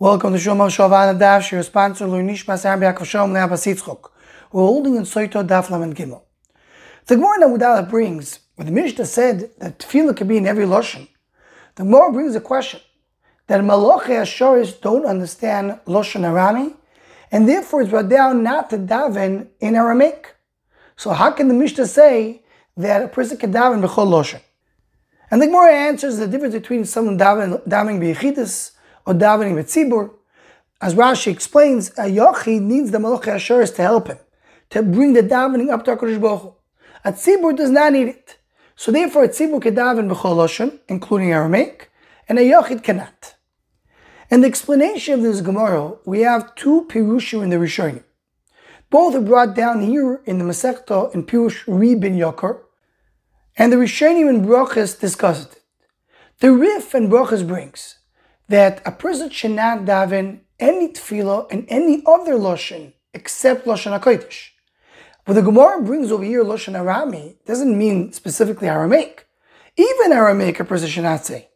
Welcome to Shomar Shavana Daf, your sponsor, Lunish Masar Biakov Shalom Leabasitzchok. We're holding in Soito Daf Laman Gimel. The Gemara Namudala brings, when the Mishnah said that tefillah could be in every Loshen, the Gemara brings a question that Maloche Ashoris don't understand Loshen Arami, and therefore it's brought down not to daven in Aramaic. So how can the Mishnah say that a person can daven b'chol Loshen? And the Gemara answers the difference between someone davening, b'yichidus or davening with tzibur. As Rashi explains, a yochid needs the malach asheris to help him, to bring the davening up to HaKadosh Baruch Hu. A tzibur does not need it. So therefore, a tzibur can daven b'chol including Aramaic, and a yochid cannot. In the explanation of this Gemara, we have two pirushim in the Rishonim. Both are brought down here in the Masechta in Pirush Ribin Yokar, and the Rishonim and Brachas discussed it. The Rif and Brachas brings that a person should not daven any tefillah and any other loshen except loshen hakodesh. But the Gemara brings over here loshen Arami doesn't mean specifically Aramaic. Even Aramaic a person should not say.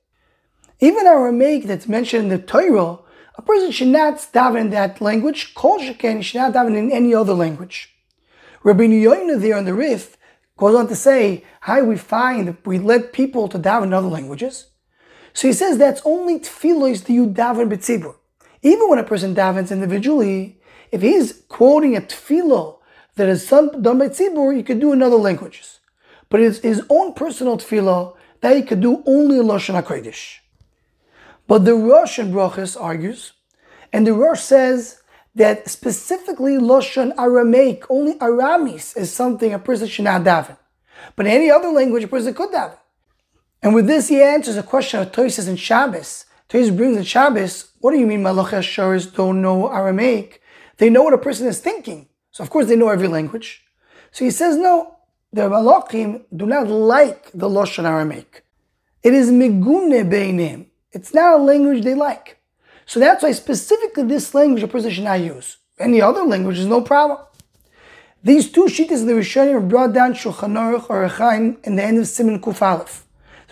Even Aramaic that's mentioned in the Torah, a person should not daven in that language. Kol sheken should not daven in any other language. Rabbi Yoina there on the Rif goes on to say how we find we let people to daven in other languages. So he says that's only tefillos that you daven b'tzibur. Even when a person davens individually, if he's quoting a tefillah that is done by tzibur, you could do in other languages. But it's his own personal tefillah that he could do only in Lashon HaKodesh. But the Rosh in Brachas argues, and the Rosh says that specifically Lashon Aramaic, only Aramis is something a person should not daven. But in any other language, a person could daven. And with this, he answers a question of Toises and Shabbos. Toises brings in Shabbos, what do you mean Malach Sharis don't know Aramaic? They know what a person is thinking. So of course they know every language. So he says, no, the Malachim do not like the Lashon Aramaic. It is Megune Beinim. It's not a language they like. So that's why specifically this language a person should not use. Any other language is no problem. These two shittas in the Rishonim are brought down Shulchan Aruch Orach Chaim in the end of Simon Kuf Aleph.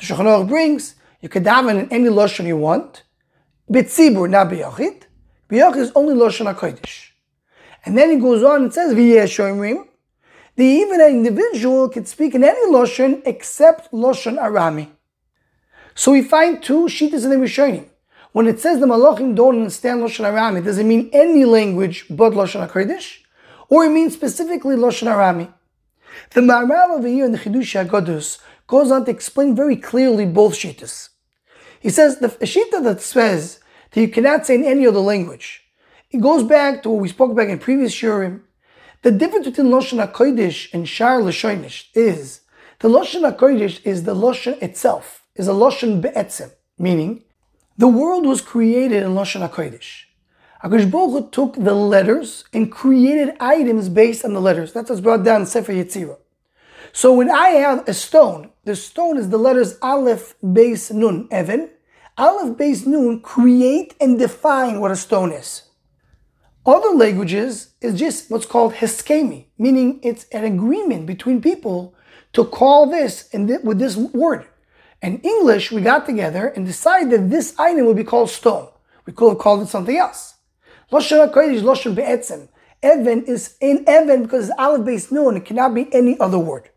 The Shulchan brings, you can daven in any Lashon you want, B'tzibur, not B'yachid. B'yachid is only Lashon HaKodesh. And then he goes on and says, V'yeh the even an individual can speak in any Lashon except Lashon Arami. So we find two shittas in the Rishonim. When it says the Malachim don't understand Lashon Arami, does it mean any language but Lashon HaKodesh? Or it means specifically Lashon Arami? The Maharal over here in the Chidush HaGodus goes on to explain very clearly both shittas. He says the shita that says that you cannot say in any other language, it goes back to what we spoke about in previous shurim. The difference between Lashon HaKodesh and Shar Lashoinish is the Lashon HaKodesh is the Lashon itself, is a Lashon Be'etzim, meaning the world was created in Lashon HaKodesh. HaKadosh Baruch Hu took the letters and created items based on the letters. That's what's brought down in Sefer Yetzirah. So when I have a stone, the stone is the letters Aleph, Base, Nun, Evan. Aleph, Base, Nun create and define what a stone is. Other languages is just what's called Heskemi, meaning it's an agreement between people to call this and th- with this word. In English, we got together and decided that this item would be called stone. We could have called it something else. Lashon HaKodesh, Lashon Be'etzem. Evan is in Evan because it's Aleph Base Nun. It cannot be any other word.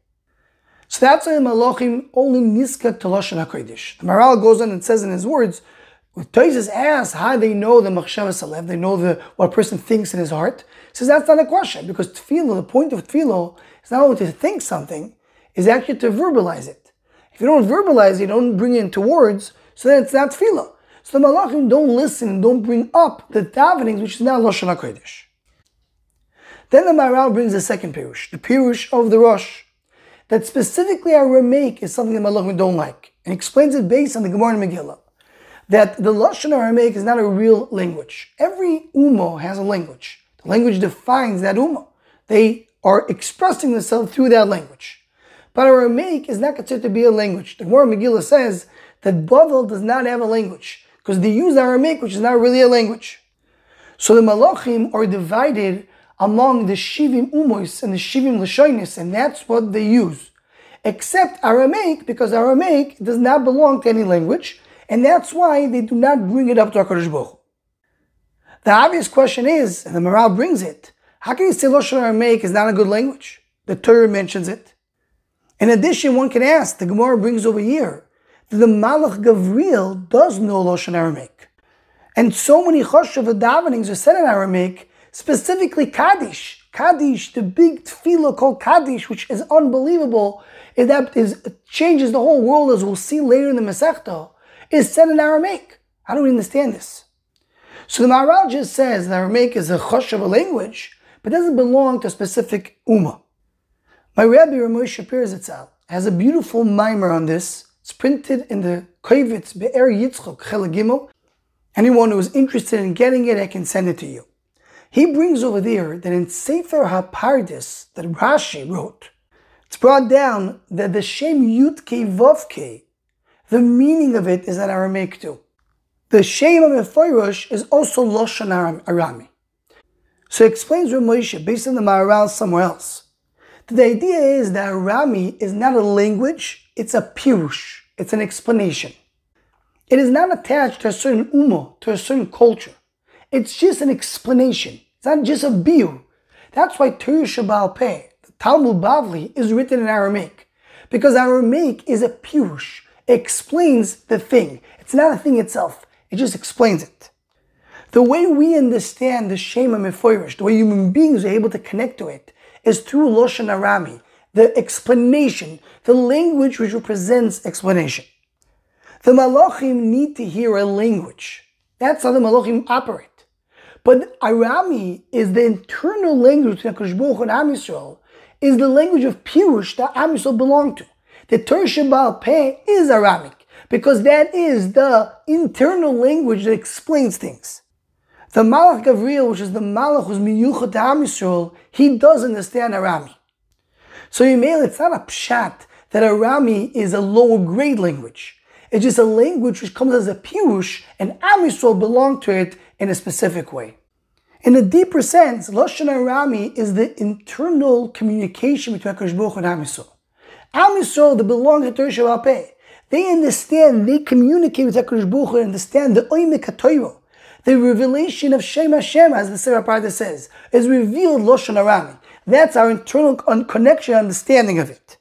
So that's why Malachim only niska to Lashon HaKodesh. The Maharal goes on and says in his words, with Toises asks how they know the Machshavas Alev, they know the, what a person thinks in his heart. He says that's not a question because tefillah, the point of tefillah is not only to think something, is actually to verbalize it. If you don't verbalize it, you don't bring it into words, so then it's not tefillah. So the Malachim don't listen and don't bring up the davenings, which is now Lashon HaKodesh. Then the Maharal brings the second pirush, the pirush of the Rosh that specifically our Aramaic is something that Malachim don't like, and explains it based on the Gemara and Megillah. That the Lashon Aramaic is not a real language. Every Umo has a language. The language defines that Umo. They are expressing themselves through that language. But Aramaic is not considered to be a language. The Gemara Megillah says that Bavel does not have a language because they use Aramaic, which is not really a language. So the Malachim are divided among the Shivim Umois and the Shivim Lashonis, and that's what they use. Except Aramaic, because Aramaic does not belong to any language, and that's why they do not bring it up to HaKadosh Baruch The obvious question is, and the Maharal brings it, how can you say Lashon Aramaic is not a good language? The Torah mentions it. In addition, one can ask, the Gemara brings over here, that the Malach Gavriel does know Lashon Aramaic. And so many Choshev davenings are said in Aramaic, specifically Kaddish. Kaddish, the big tefillah called Kaddish, which is unbelievable, is that is changes the whole world, as we'll see later in the Masechta, is said in Aramaic. How do we understand this? So the Maharal just says that Aramaic is a chosh of a language, but doesn't belong to a specific ummah. My Rabbi Ramoy Shapir Zitzal has a beautiful mimer on this. It's printed in the Kovetz Be'er Yitzchok Chelegimel. Anyone who is interested in getting it, I can send it to you. He brings over there that in Sefer HaPardis that Rashi wrote, it's brought down that the Shem Yutke Vovke, the meaning of it is an Aramaic too. The Shem of Mefoirosh is also Loshan Arami. So it explains Ramosha based on the Maharal somewhere else. The idea is that Arami is not a language, it's a pirush, it's an explanation. It is not attached to a certain ummah, to a certain culture. It's just an explanation. It's not just a biur. That's why Torah Shabbal Peh, the Talmud Bavli, is written in Aramaic. Because Aramaic is a pirush. It explains the thing. It's not a thing itself. It just explains it. The way we understand the Shema Mefoirish, the way human beings are able to connect to it, is through Loshan Arami, the explanation, the language which represents explanation. The Malachim need to hear a language. That's how the Malachim operate. But Arami is the internal language to HaKadosh Baruch and Am Yisrael, is the language of Pirush that Am Yisrael belong to. The Torah Shabbal Peh is Aramic because that is the internal language that explains things. The Malach Gavriel, which is the Malach who's miyuchat to Am Yisrael, he does understand Arami. So Yimel, it's not a pshat that Arami is a lower grade language. It's just a language which comes as a pirush, and Am Yisrael belong to it in a specific way. In a deeper sense, Lashon Arami is the internal communication between HaKadosh and Am Yisrael. Am Yisrael, belong to Torah they understand, they communicate with HaKadosh Baruch and understand the Oimek. The revelation of Shem Hashem, as the Sefer Parda says, is revealed Loshan Arami. That's our internal connection, understanding of it.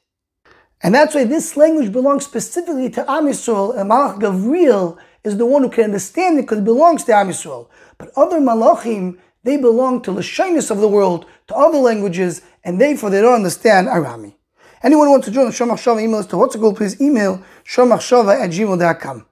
And that's why this language belongs specifically to Am Yisrael, and Malach Gavriel is the one who can understand it because it belongs to Am Yisrael. But other Malachim, they belong to the shyness of the world, to other languages, and therefore they don't understand Arami. Anyone who wants to join the Shomach Shava email list to what's a please email shomachshava at gmail.com.